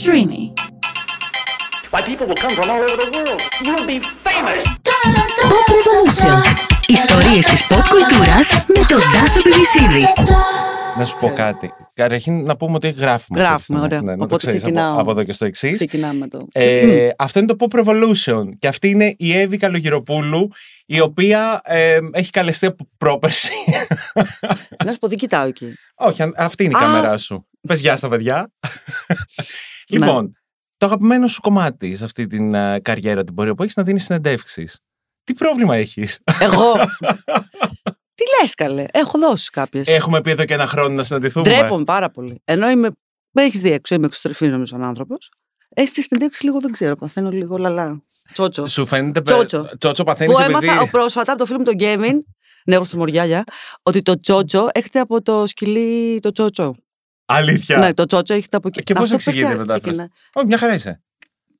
Streamy. Why, people will come from all over the world. You'll be famous. Pop Revolution. Ιστορίες της pop κουλτούρας με τον Τάσο Πιβισίδη. Να σου πω κάτι. Καταρχήν να πούμε ότι γράφουμε. αυτή τη Γράφουμε, στιγμή. ωραία. Ναι, να το Οπότε ξέρεις ξεκινάω. από, από εδώ και στο εξής. Ξεκινάμε το. Ε, αυτό είναι το Pop Revolution. Και αυτή είναι η Εύη Καλογυροπούλου, η οποία ε, έχει καλεστεί από πρόπερση. Να σου πω, τι κοιτάω εκεί. Όχι, αν- αυτή είναι η Α. κάμερά σου. Πες γεια στα παιδιά. Ναι. λοιπόν, το αγαπημένο σου κομμάτι σε αυτή την ε, καριέρα την πορεία που έχεις να δίνεις συνεντεύξεις. Τι πρόβλημα έχεις; Εγώ; τι λες, καλέ; Έχω δώσει κάποιες. Έχουμε πει εδώ και ένα χρόνο να συναντηθούμε. Ντρέπομαι πάρα πολύ. Ενώ είμαι. Με έχεις δει έξω, είμαι εξωστρεφή νομίζω σαν άνθρωπος. Έχεις τη συνέντευξη λίγο, δεν ξέρω. Παθαίνω λίγο λαλά. Τσότσο. Σου φαίνεται. πε- Τσότσο. Τσότσο παθαίνεις Που επειδή. έμαθα πρόσφατα από το φίλο μου τον Γκέβιν. Ναι, εγώ στο Μοριάλια. Ότι το τσότσο έρχεται από το σκυλί το τσότσο. Αλήθεια. Ναι, το τσότσο έρχεται από εκεί. Και πώς Αυτό εξηγείται η πώς μετάφραση; ξεκινά. Όχι, μια χαρά είσαι.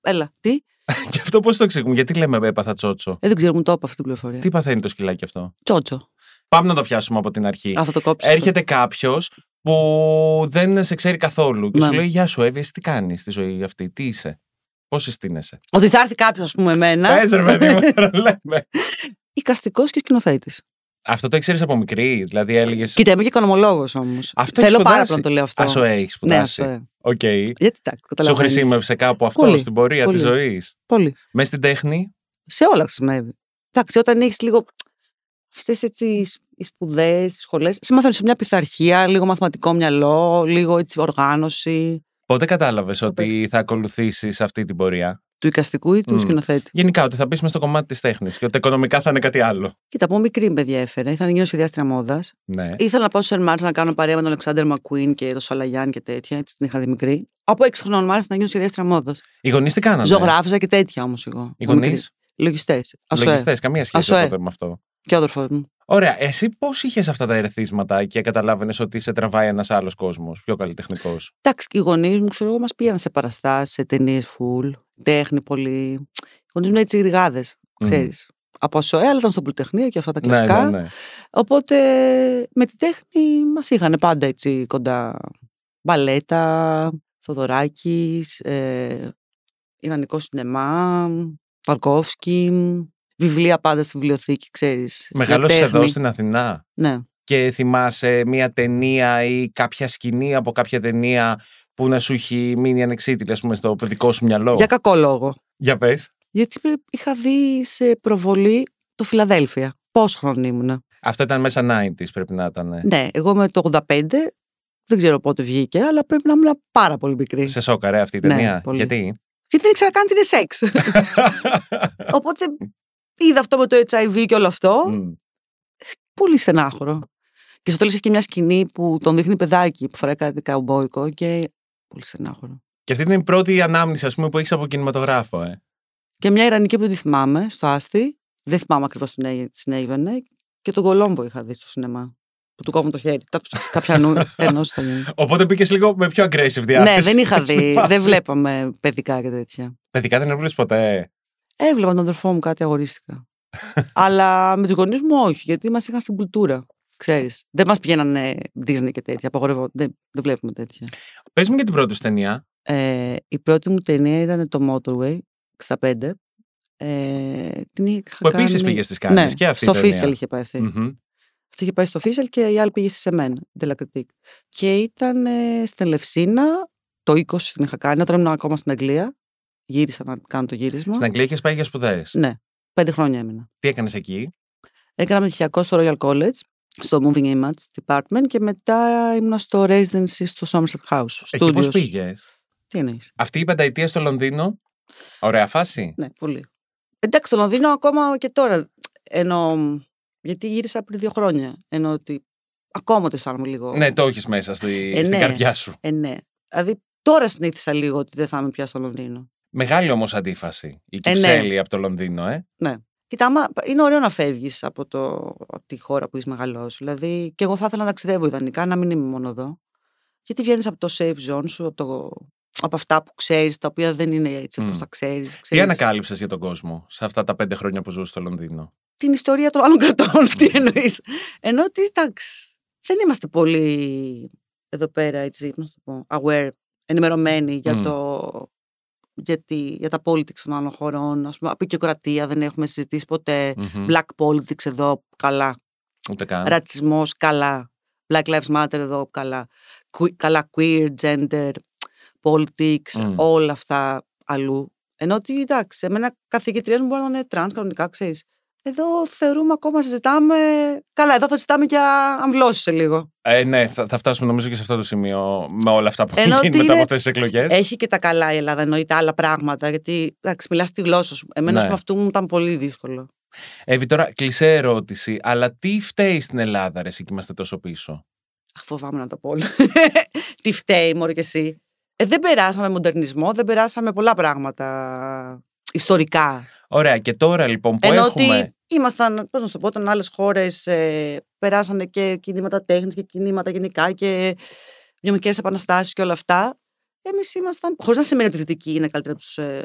Έλα, τι; Και αυτό πώς το εξηγούμε, γιατί λέμε έπαθα τσότσο. Ε, δεν ξέρω, μου το είπα αυτή την πληροφορία. Τι παθαίνει το σκυλάκι αυτό; Τσότσο. Πάμε να το πιάσουμε από την αρχή. Αυτό το κόψω. Έρχεται κάποιος που δεν σε ξέρει καθόλου και σου Ναι. λέει Γεια σου, Εύη, εσύ τι κάνεις στη ζωή αυτή, τι είσαι, πώς συστήνεσαι; Ότι θα έρθει κάποιος, ας πούμε, εμένα. Πες ρε παιδί μου, τώρα λέμε. Εικαστικός και σκηνοθέτης. Αυτό το ήξερες από μικρή, δηλαδή έλεγε. Κοίτα, είμαι και οικονομολόγος όμως. Αυτό Θέλω έχεις πάρα σπουδάσει. πολύ να το λέω αυτό. Α, σου έχεις Ναι, σπουδάσει. αυτό. ε. Οκ. Γιατί εντάξει, Σου καταλαβαίνεις. χρησίμευσε κάπου αυτό Πολύ, στην πορεία της πολύ. ζωής. Πολύ. Μες στην τέχνη. Σε όλα χρησιμεύει. Εντάξει, όταν έχεις λίγο. Αυτές έτσι οι σπουδές, οι σχολές. Σε μαθαίνουν σε μια πειθαρχία, λίγο μαθηματικό μυαλό, λίγο έτσι οργάνωση. Πότε κατάλαβες Στο ότι θα ακολουθήσεις αυτή την πορεία; Του εικαστικού ή του Μμ. σκηνοθέτη. Γενικά, ότι θα μπει μες στο κομμάτι της τέχνης και ότι οικονομικά θα είναι κάτι άλλο. Κοίτα, από μικρή με ενδιέφερε. Ήθελα να γίνω σχεδιάστρια μόδας. Ναι. Ήθελα να πάω στο Σερ να κάνω παρέα με τον Αλεξάνδρ Μακουίν και τον Σαλαγιάν και τέτοια. Έτσι την είχα δει μικρή. Από 6 χρονών μου άρεσε να γίνω σχεδιάστρια μόδας. Οι γονείς τι κάνανε; Ζωγράφιζα και τέτοια όμως εγώ. Οι από μικρή. γονεί. Λογιστέ. Λογιστές, καμία σχέση Ασοέ. τότε με αυτό. Και ο αδερφός μου. Ωραία, εσύ πώς είχες αυτά τα ερεθίσματα και καταλάβαινες ότι σε τραβάει ένας άλλος κόσμος, πιο καλλιτεχνικός; Εντάξει, και οι γονείς μου, ξέρω εγώ, μας πήγαν σε παραστάσεις, σε ταινίες full, τέχνη πολύ. Οι γονεί μου είναι έτσι γρηγάδε, ξέρεις. Από ΑΣΟΕ, αλλά ήταν στο Πολυτεχνείο και αυτά τα κλασικά. Ναι, ναι, ναι. Οπότε με τη τέχνη μας είχαν πάντα έτσι κοντά. Μπαλέτα, Θοδωράκης, ε, Ιρανικό σινεμά, Ταρκόφσκι, βιβλία πάντα στη βιβλιοθήκη, ξέρεις. Μεγάλωσε εδώ στην Αθηνά Ναι. και θυμάσαι μία ταινία ή κάποια σκηνή από κάποια ταινία που να σου έχει μείνει ανεξίτηλη, ας πούμε, στο παιδικό σου μυαλό. Για κακό λόγο. Για πες. Γιατί πρέ- είχα δει σε προβολή το Φιλαδέλφια. Πόσο χρόνο ήμουνα. Αυτό ήταν μέσα 90s πρέπει να ήταν. Ναι, εγώ με το 85, δεν ξέρω πότε βγήκε, αλλά πρέπει να ήμουν πάρα πολύ μικρή. Σε σόκαρε αυτή η Ναι, ταινία. πολύ. Γιατί; Γιατί δεν ήξερα καν τι είναι σεξ. Οπότε είδα αυτό με το HIV και όλο αυτό. Μμ. Πολύ στενάχωρο. Και στο τέλος έχει και μια σκηνή που τον δείχνει παιδάκι που φοράει κάτι καουμπόικο και. Πολύ στενάχωρο. Και αυτή είναι η πρώτη ανάμνηση, ας πούμε, που έχεις από κινηματογράφο, ε. Και μια Ιρανική που δεν τη θυμάμαι, στο Άστι. Δεν θυμάμαι ακριβώς τι συνέ- τι συνέβαινε. Και τον Κολόμπο είχα δει στο σινεμά. Που του κόβουν το χέρι. Τα- Κάποια νου. Ενός θα γίνει. Οπότε πήγε λίγο με πιο aggressive διάθεση. Ναι, δεν είχα στη δει. φάση. Δεν βλέπαμε παιδικά και τέτοια. Παιδικά δεν έβλεπες ποτέ; Έβλεπα τον αδερφό μου κάτι αγορίστηκα. Αλλά με τους γονείς μου όχι, γιατί μας είχαν στην κουλτούρα. Ξέρεις. Δεν μας πηγαίνανε Disney και τέτοια. Απαγορεύω. Δεν, δεν βλέπουμε τέτοια. Πες μου για την πρώτη σου ταινία. Ε, η πρώτη μου ταινία ήταν το Motorway 65. Ε, την είχα Που επίσης κάνει- πήγες στις Κάνες Ναι, και αυτή στο η ταινία. Official είχε πάει αυτή. Μμμ. Αυτή είχε πάει στο Official και η άλλη πήγε σε μένα, De La Critique. Και ήταν ε, στην Ελευσίνα, το 20 την είχα κάνει, όταν ήμουν ακόμα στην Αγγλία. Γύρισα να κάνω το γύρισμα. Στην Αγγλία είχες πάει για σπουδέ. Ναι, πέντε χρόνια έμεινα. Τι έκανες εκεί; Έκανα μετυχιακό στο Royal College, στο Moving Image Department και μετά ήμουν στο Residency στο Somerset House. Εκεί πώς Studios. πήγες; Τι εννοείς; Αυτή η πενταετία στο Λονδίνο. Ωραία φάση; Ναι, πολύ. Εντάξει, το Λονδίνο ακόμα και τώρα. Ενώ, γιατί γύρισα πριν δύο χρόνια. Ενώ ότι ακόμα το αισθάνομαι λίγο. Ναι, το έχεις μέσα στη, Ε, στην ναι. καρδιά σου. Ε, ναι. Δηλαδή τώρα συνήθισα λίγο ότι δεν θα είμαι πια στο Λονδίνο. Μεγάλη όμως αντίφαση. Η Ε, ναι. Κυψέλη από το Λονδίνο, ε. Ναι. Κοίτα, άμα, είναι ωραίο να φεύγεις από, το, από τη χώρα που έχει μεγαλώσει. Δηλαδή, και εγώ θα ήθελα να ταξιδεύω ιδανικά, να μην είμαι μόνο εδώ. Γιατί βγαίνεις από το safe zone σου, από, το, από αυτά που ξέρεις, τα οποία δεν είναι έτσι όπως Μμ. τα ξέρεις. Τι ανακάλυψες για τον κόσμο σε αυτά τα πέντε χρόνια που ζούσε στο Λονδίνο; Την ιστορία των άλλων κρατών, τι εννοείς. Εννοώ ότι εντάξει, δεν είμαστε πολύ εδώ πέρα έτσι, πώς να το πω, aware ενημερωμένοι για, Μμ. το, για, τη, για τα politics των άλλων χωρών. Ας πούμε, αποικιοκρατία δεν έχουμε συζητήσει ποτέ. Μμμ. Black politics εδώ, καλά. Ούτε καν. Ρατσισμός, καλά. Black Lives Matter εδώ, καλά. Que- καλά queer, gender, politics, Μμ. όλα αυτά αλλού. Εννοώ ότι εντάξει, εμένα καθηγήτρια μου μπορεί να είναι τρανς κανονικά, ξέρεις. Εδώ θεωρούμε ακόμα συζητάμε. Καλά, εδώ θα συζητάμε για αμβλώσεις σε λίγο. Ε, ναι, θα, θα φτάσουμε νομίζω και σε αυτό το σημείο με όλα αυτά που Ενώ έχουν γίνει ότι μετά από είναι- αυτές τις εκλογές. Έχει και τα καλά η Ελλάδα, εννοείται άλλα πράγματα, γιατί εντάξει, μιλάς τη γλώσσα σου. Εμένα, Ναι. ας πούμε, αυτό μου ήταν πολύ δύσκολο. Εύη, τώρα κλεισέ ερώτηση, αλλά τι φταίει στην Ελλάδα, ρε, εσύ και είμαστε τόσο πίσω; Αχ, φοβάμαι να το πω όλα. Τι φταίει, Μωρή και εσύ; Ε, δεν περάσαμε μοντερνισμό, δεν περάσαμε πολλά πράγματα ιστορικά. Ωραία, και τώρα λοιπόν που Ενώ έχουμε. ότι ήμασταν, πώς να σου το πω, όταν άλλες χώρες ε, περάσανε και κινήματα τέχνης και κινήματα γενικά και βιομηχανικές επαναστάσεις και όλα αυτά. Εμείς ήμασταν. Χωρίς να σημαίνει ότι η δυτική είναι καλύτερα από τους. Ε,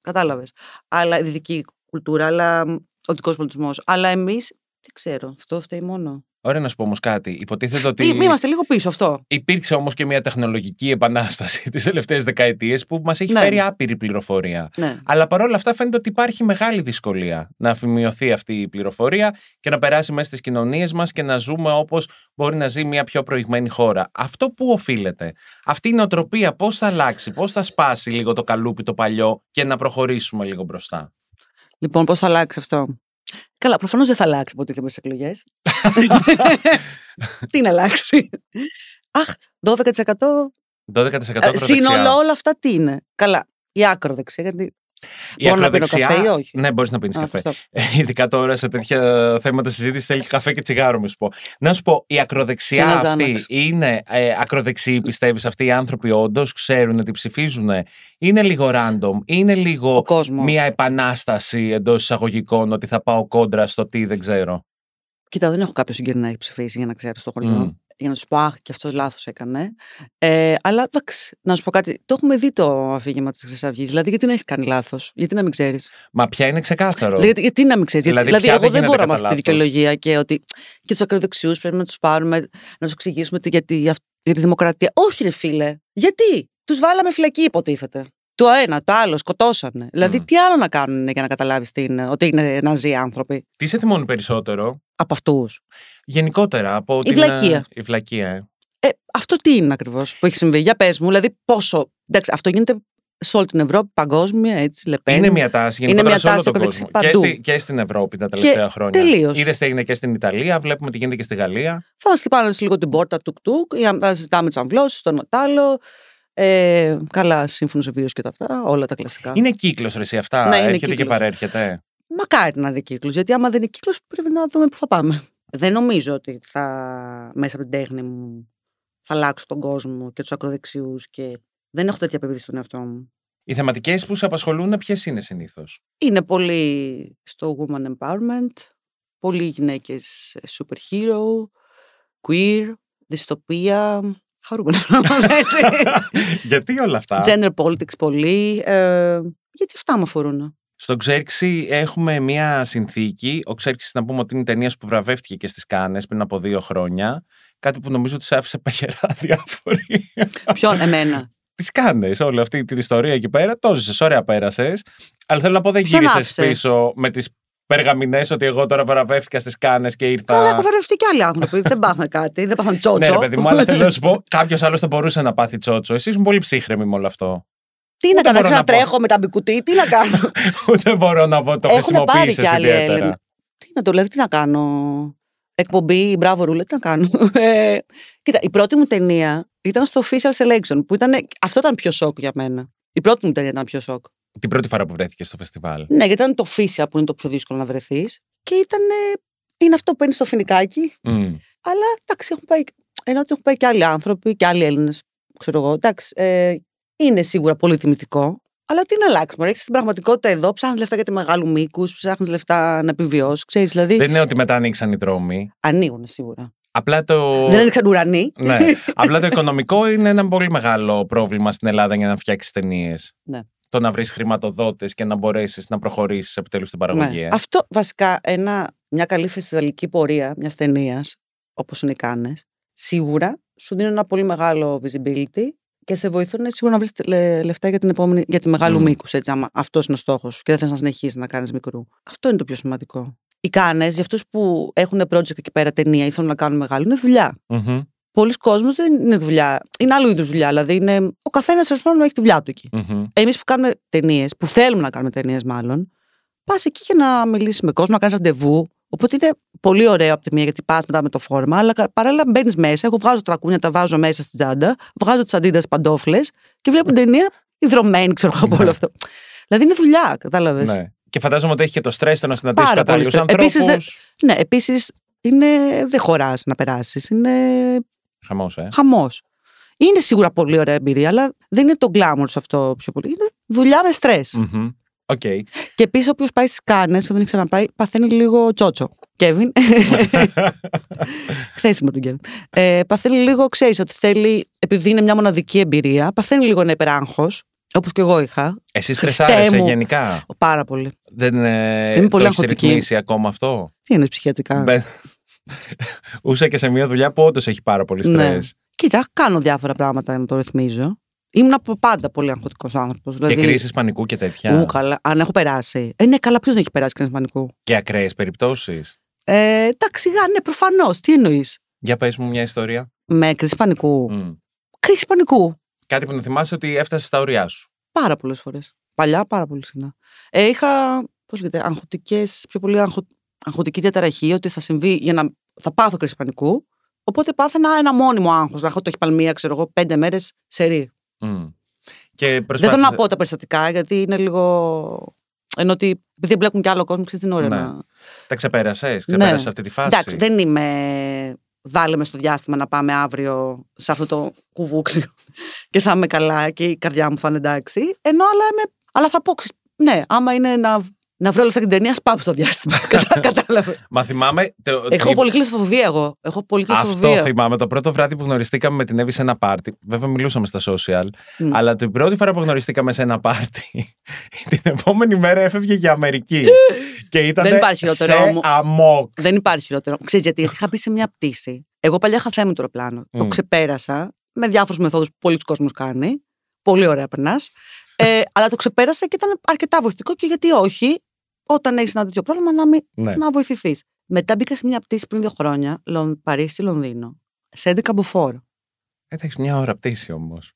Κατάλαβες. Αλλά η δυτική κουλτούρα, αλλά μ, ο δικό πολιτισμός. Αλλά εμείς. Δεν ξέρω, αυτό φταίει μόνο. Ωραία, να σου πω όμως κάτι. Υποτίθεται ότι. Ή- Είμαστε λίγο πίσω αυτό. Υπήρξε όμως και μια τεχνολογική επανάσταση τις τελευταίες δεκαετίες που μας έχει Ναι. φέρει άπειρη πληροφορία. Ναι. Αλλά παρόλα αυτά φαίνεται ότι υπάρχει μεγάλη δυσκολία να αφημιωθεί αυτή η πληροφορία και να περάσει μέσα στις κοινωνίες μας και να ζούμε όπως μπορεί να ζει μια πιο προηγμένη χώρα. Αυτό που οφείλεται, αυτή η νοοτροπία πώς θα αλλάξει, πώς θα σπάσει λίγο το καλούπι το παλιό και να προχωρήσουμε λίγο μπροστά; Λοιπόν, πώς θα αλλάξει αυτό; Καλά, προφανώς δεν θα αλλάξει από ό,τι είδαμε στις εκλογές. Τι να αλλάξει. Αχ, 12%. 12% ε, ακροδεξιά. Σύνολο όλα αυτά τι είναι; Καλά, η άκρο δεξιά. Γιατί Η Μπορώ να πίνω ακροδεξιά- καφέ ή όχι; Ναι, μπορείς να πίνεις Α, καφέ. ευχαριστώ. Ε, Ειδικά τώρα σε τέτοια θέματα συζήτησης θέλεις καφέ και τσιγάρο, μη σου πω. Να σου πω, η ακροδεξιά Και ένα αυτή Ζάναξ. είναι ε, ακροδεξιοί, πιστεύεις, αυτοί οι άνθρωποι όντως ξέρουν ότι ψηφίζουν. Είναι λίγο random, είναι λίγο Ο κόσμος. μια επανάσταση εντός εισαγωγικών ότι θα πάω κόντρα στο τι δεν ξέρω. Κοίτα, δεν έχω κάποιο συγγενή να έχει ψηφίσει για να ξέρω στο χωριό. Μμ. Για να σου πω, Αχ, και αυτός λάθος έκανε. Ε, αλλά εντάξει, να σου πω κάτι. Το έχουμε δει το αφήγημα της Χρυσής Αυγής. Δηλαδή, γιατί να έχεις κάνει λάθος, γιατί να μην ξέρεις; Μα πια είναι ξεκάθαρο. Γιατί, γιατί να μην ξέρεις. Δηλαδή, Δηλαδή, πια εγώ δεν δεν γίνεται μπορώ με κατά αυτή τη λάθος. δικαιολογία και ότι και τους ακροδεξιούς πρέπει να τους πάρουμε, να τους εξηγήσουμε ότι για, τη, για τη δημοκρατία. Όχι, ρε φίλε. Γιατί; Τους βάλαμε φυλακή, υποτίθεται. Το ένα, το άλλο, σκοτώσανε. Δηλαδή, Μμ. τι άλλο να κάνουν για να καταλάβεις ότι είναι ναζί άνθρωποι; Τι σε θυμώνει περισσότερο, από αυτούς. γενικότερα από Η την. ε, βλακεία. Η βλακεία, ε. Ε, αυτό τι είναι ακριβώς που έχει συμβεί; Για πες μου, δηλαδή πόσο. Εντάξει, αυτό γίνεται σε όλη την Ευρώπη, παγκόσμια, έτσι, λεπέν. Είναι μια τάση Είναι γενικότερα μια σε όλο τάση τον ακροδεξιά κόσμο. Και, παντού. στη, και στην Ευρώπη τα τελευταία χρόνια. τελείως. Είδες τι έγινε και στην Ιταλία, βλέπουμε τι γίνεται και στη Γαλλία. Θα μας χτυπάνε έτσι λίγο την πόρτα τουκ-τουκ, ή να συζητάμε τις αμβλώσεις, τον Νατάλο. Ε, καλά, σύμφωνο βίος και τα αυτά, όλα τα κλασικά. Είναι κύκλος ρε εσύ αυτά. Ναι, είναι έρχεται και κύκλος. παρέρχεται. Μακάρι να είναι κύκλο, γιατί άμα δεν είναι κύκλος, πρέπει να δούμε πού θα πάμε. Δεν νομίζω ότι θα μέσα από την τέχνη μου θα αλλάξω τον κόσμο και τους ακροδεξιούς και δεν έχω τέτοια πεποίθηση στον εαυτό μου. Οι θεματικές που σε απασχολούν, ποιες είναι συνήθως; Είναι πολύ στο woman empowerment, πολλοί γυναίκες ε, superhero, queer, δυστοπία, χαρούμενα πράγματα έτσι. Γιατί όλα αυτά; Gender politics πολύ, ε, γιατί αυτά με αφορούν. Στον Ξέρξη έχουμε μια συνθήκη. Ο Ξέρξης, να πούμε ότι είναι ταινία που βραβεύτηκε και στις Κάνες πριν από δύο χρόνια. Κάτι που νομίζω ότι σε άφησε παγερά διάφοροι. Ποιον, εμένα; Τις κάνες, όλη αυτή την ιστορία εκεί πέρα. Το ζησε, ωραία πέρασες. Αλλά θέλω να πω, δεν Ποιον γύρισες άφησες; πίσω με τις περγαμηνές ότι εγώ τώρα βραβεύτηκα στις Κάνες και ήρθα. Καλά, έχω βραβευτεί και άλλοι άνθρωποι. δεν πάθαν κάτι, δεν πάθαν τσότσο. Ναι, ρε παιδί μου, αλλά θέλω να σου πω, κάποιος άλλος θα μπορούσε να πάθει τσότσο. Εσύ ήσουν πολύ ψύχρεμοι με όλο αυτό. Τι να Ούτε κάνω, μπορώ έτσι να να πω. τρέχω με τα μπικουτί, τι να κάνω; Ούτε μπορώ να πω, το Έχουν πάρει χρησιμοποίησε κι άλλοι ιδιαίτερα. Έλληνες. Τι να το λέω, τι να κάνω; Εκπομπή, μπράβο ρούλε, τι να κάνω; Ε, κοίτα, η πρώτη μου ταινία ήταν στο Official Selection, που ήταν, αυτό ήταν πιο σοκ για μένα. Η πρώτη μου ταινία ήταν πιο σοκ. Την πρώτη φορά που βρέθηκες στο φεστιβάλ. Ναι, γιατί ήταν το Official που είναι το πιο δύσκολο να βρεθείς. Και ήταν. Είναι αυτό που παίρνεις στο φινικάκι. Μμ. Αλλά εντάξει, έχουν πάει. Ενώ ότι έχουν πάει και άλλοι άνθρωποι και άλλοι Έλληνες. Ξέρω εγώ. Εντάξει, ε, είναι σίγουρα πολύ τιμητικό. Αλλά τι να αλλάξεις, Μωρέ, έχεις την πραγματικότητα εδώ, ψάχνεις λεφτά για τη μεγάλου μήκους, ψάχνεις λεφτά να επιβιώσεις. Ξέρεις, δηλαδή. Δεν είναι ότι μετά ανοίξαν οι δρόμοι. Ανοίγουν σίγουρα. Απλά το. Δεν άνοιξαν ουρανοί. ναι. Απλά το οικονομικό είναι ένα πολύ μεγάλο πρόβλημα στην Ελλάδα για να φτιάξεις ταινίες. Ναι. Το να βρεις χρηματοδότες και να μπορέσεις να προχωρήσεις επιτέλους στην παραγωγή. Ναι. ε. Αυτό βασικά ένα, μια καλή φεστιβαλική πορεία μιας ταινίας, όπως είναι οι Κάνες, σίγουρα σου δίνει ένα πολύ μεγάλο visibility Και σε βοηθούν σίγουρα να βρεις λεφτά για την επόμενη, για τη μεγάλου Μμ. μήκους. Αν αυτός είναι ο στόχος σου και δεν θες να συνεχίσεις να κάνεις μικρού. Αυτό είναι το πιο σημαντικό. Οι κάνε για αυτούς που έχουν project εκεί πέρα ταινία ή θέλουν να κάνουν μεγάλο είναι δουλειά. Μμμ, Πολλοί κόσμοι δεν είναι δουλειά. Είναι άλλου είδους δουλειά. Δηλαδή είναι, ο καθένας έχει τη δουλειά του εκεί. μμμ. Εμείς που κάνουμε ταινίες, που θέλουμε να κάνουμε ταινίες μάλλον, πας εκεί για να μιλήσεις με κόσμο, να κάνεις ραντεβού. Οπότε είναι πολύ ωραίο από τη μία γιατί πας μετά με το φόρμα, αλλά κα- παράλληλα μπαίνεις μέσα. Εγώ βγάζω τρακούνια, τα βάζω μέσα στην τσάντα, βγάζω τις αντίδρασες παντόφλες και βλέπω την ταινία υδρωμένη, ξέρω εγώ από όλο αυτό. Δηλαδή είναι δουλειά, κατάλαβες. Ναι. Και φαντάζομαι ότι έχει και το στρε το να συναντήσεις Πάρα πολύ κατάλληλους στρε- Επίσης, ανθρώπου. Ναι, επίσης είναι... δεν χωράς να περάσεις. Είναι Χαμός, ε. χαμός. Είναι σίγουρα πολύ ωραία εμπειρία, αλλά δεν είναι το glamour σε αυτό πιο πολύ. Είναι δουλειά με στρε. Μμμ. Οκ. Και επίσης, όποιος πάει στις κάνες και δεν έχει ξαναπάει, παθαίνει λίγο τσότσο. Κέβιν. Χθες με τον Κέβιν. Ε, παθαίνει λίγο, ξέρεις ότι θέλει, επειδή είναι μια μοναδική εμπειρία, παθαίνει λίγο ένα υπεράγχος, όπως και εγώ είχα. Εσύ Χριστέ στρεσάρεσαι μου. γενικά; Πάρα πολύ. Δεν ε, Είμαι πολύ το έχεις αγχωτική. ρυθμίσει ακόμα αυτό; Τι είναι ψυχιατρικά; Μπε- Ούσα και σε μια δουλειά που όντως έχει πάρα πολύ Ναι. στρες. Κοίτα, κάνω διάφορα πράγματα για να το ρυθμίζω. Ήμουν από πάντα πολύ αγχωτικός άνθρωπος. Και Δηλαδή, κρίσεις πανικού και τέτοια. Ου, καλά. Αν έχω περάσει. Ε, ναι, καλά, ποιος δεν έχει περάσει κρίση πανικού; Και ακραίες περιπτώσεις. Ε, εντάξει, γα, ναι, προφανώς. Τι εννοείς; Για πες μου μια ιστορία. Με κρίση πανικού; Μμ. Κρίση πανικού. Κάτι που να θυμάσαι ότι έφτασε στα ωριά σου. Πάρα πολλές φορές. Παλιά, πάρα πολύ συχνά. Ε, είχα, πώς λέγεται, αγχωτικές, πιο πολύ αγχω, αγχωτική διαταραχή ότι θα συμβεί για να. θα πάθω κρίση πανικού. Οπότε πάθαινα ένα μόνιμο άγχος. Να έχω το χυπαλμία, ξέρω εγώ, πέντε μέρες σε ρί. Μμ. Και Δεν θέλω προσπάθησε... να πω τα περιστατικά, γιατί είναι λίγο. Ενώ ότι επειδή μπλέκουν και άλλο κόσμο, ξέρεις την ώρα Ναι. να. Τα ξεπέρασες. Ναι. Ξεπέρασε αυτή τη φάση; Εντάξει, δεν είμαι. Βάλε με στο διάστημα να πάμε αύριο σε αυτό το κουβούκλιο και θα είμαι καλά και η καρδιά μου θα είναι εντάξει. Ενώ αλλά, είμαι, αλλά θα πω, ξέρεις, ναι, άμα είναι να, να βρω λεφτά την ταινία, ας πάω στο διάστημα. Κατά, κατάλαβε. Μα θυμάμαι. Το, Έχω η- πολύ κλειστοφοβία εγώ. Έχω πολύ Αυτό κλειστοφοβία. θυμάμαι. Το πρώτο βράδυ που γνωριστήκαμε με την Εύη σε ένα πάρτι. Βέβαια, μιλούσαμε στα social. Μμ. Αλλά την πρώτη φορά που γνωριστήκαμε σε ένα πάρτι, την επόμενη μέρα έφευγε για Αμερική. και ήταν Δεν υπάρχει σε χειρότερο μου. αμόκ. Δεν υπάρχει χειρότερο. Ξέρεις γιατί, γιατί είχα μπει σε μια πτήση. Εγώ παλιά είχα θέμα με το αεροπλάνο. Το Μμ. ξεπέρασα με διάφορους μεθόδους που πολλοί κόσμος κάνει. Πολύ ωραία περνάς. Ε, αλλά το ξεπέρασα και ήταν αρκετά βοηθητικό και γιατί όχι, όταν έχεις ένα τέτοιο πρόβλημα, να, μην, Ναι. να βοηθηθείς. Μετά μπήκα σε μια πτήση πριν δύο χρόνια, Λον, Παρίσι, Λονδίνο, σε 11 μποφόρ. Εντάξει, μια ώρα πτήση όμως.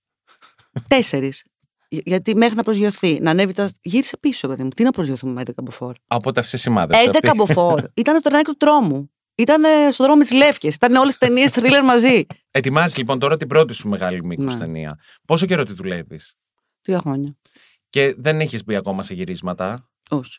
Τέσσερις. Γιατί μέχρι να προσγειωθεί, να ανέβει τα. Γύρισε πίσω, παιδί μου. Τι να προσγειωθούμε με 11 μποφόρ. Οπότε αυτής σημάδεψε. 11 αυτή. μποφόρ. Ήταν το ρανάκι του τρόμου. Ήταν στο δρόμο της Λεύκη. Ήταν όλες τι ταινίες θρίλερ μαζί. Ετοιμάζεις λοιπόν τώρα την πρώτη σου μεγάλη μήκος Ναι. ταινία. Πόσο καιρό τη δουλεύεις; Τρία χρόνια. Και δεν έχεις μπει ακόμα σε γυρίσματα. Όχι.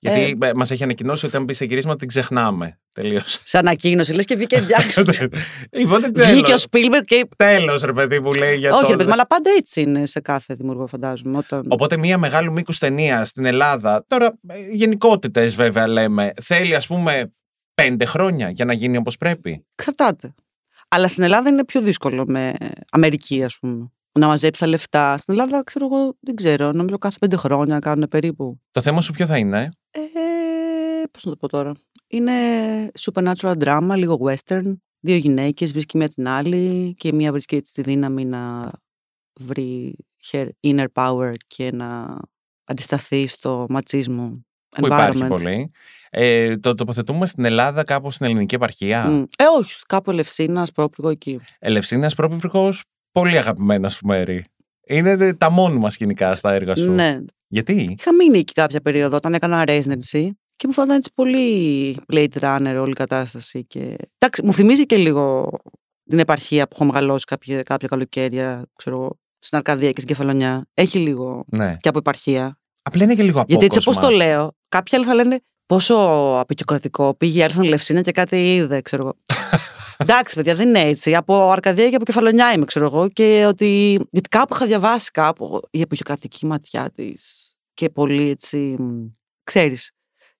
Γιατί ε... μας έχει ανακοινώσει ότι αν μπεις σε γυρίσματα την ξεχνάμε. Τελείως. Σε ανακοίνωση, λες και βγήκε διάκριση. Οπότε Βγήκε ο τέλο. Σπίλμπερ και. Τέλος, ρε παιδί μου λέει για Όχι, το. ρε παιδί, μου, αλλά πάντα έτσι είναι σε κάθε δημιουργό, φαντάζομαι. Όταν... Οπότε μια μεγάλου μήκους ταινία στην Ελλάδα, τώρα γενικότητες βέβαια λέμε, θέλει ας πούμε πέντε χρόνια για να γίνει όπως πρέπει. Εξαρτάται. Αλλά στην Ελλάδα είναι πιο δύσκολο με Αμερική, ας πούμε. Να μαζέψει τα λεφτά. Στην Ελλάδα, ξέρω εγώ, δεν ξέρω. Νομίζω κάθε πέντε χρόνια κάνουν περίπου. Το θέμα σου ποιο θα είναι; Ε, Πώς να το πω τώρα. Είναι supernatural drama, λίγο western. Δύο γυναίκες, βρίσκει μία την άλλη και μία βρίσκει έτσι τη δύναμη να βρει her inner power και να αντισταθεί στο ματσίσμο Που υπάρχει environment. πολύ. Ε, το τοποθετούμε στην Ελλάδα, κάπου στην ελληνική επαρχία; Μμ. Ε, όχι, κάπου Ελευσίνας, πρόπληγο εκεί. Ελευσίνας Πρόπυβρυχο, πολύ αγαπημένα σου μέρη. Είναι τα μόνιμα σκηνικά στα έργα σου. Ναι. Γιατί; Είχα μείνει εκεί κάποια περίοδο όταν έκανα residency και μου φαίνονταν έτσι πολύ Blade Runner όλη η κατάσταση. Και... Εντάξει, μου θυμίζει και λίγο την επαρχία που έχω μεγαλώσει κάποια, κάποια καλοκαίρια, ξέρω εγώ, στην Αρκαδία και στην Κεφαλονιά. Έχει λίγο Ναι. και από επαρχία. Απλά είναι και λίγο Γιατί έτσι απόκοσμα. όπως το λέω, κάποιοι άλλοι θα λένε πόσο απεικιοκρατικό. Πήγε άλλη στην Λευσίνα και κάτι είδε, ξέρω εγώ. Εντάξει, παιδιά, δεν είναι έτσι. Από Αρκαδία και από Κεφαλονιά είμαι, ξέρω εγώ. Και ότι. Γιατί κάπου είχα διαβάσει κάπου η απεικιοκρατική ματιά της. Και πολύ έτσι. Ξέρεις.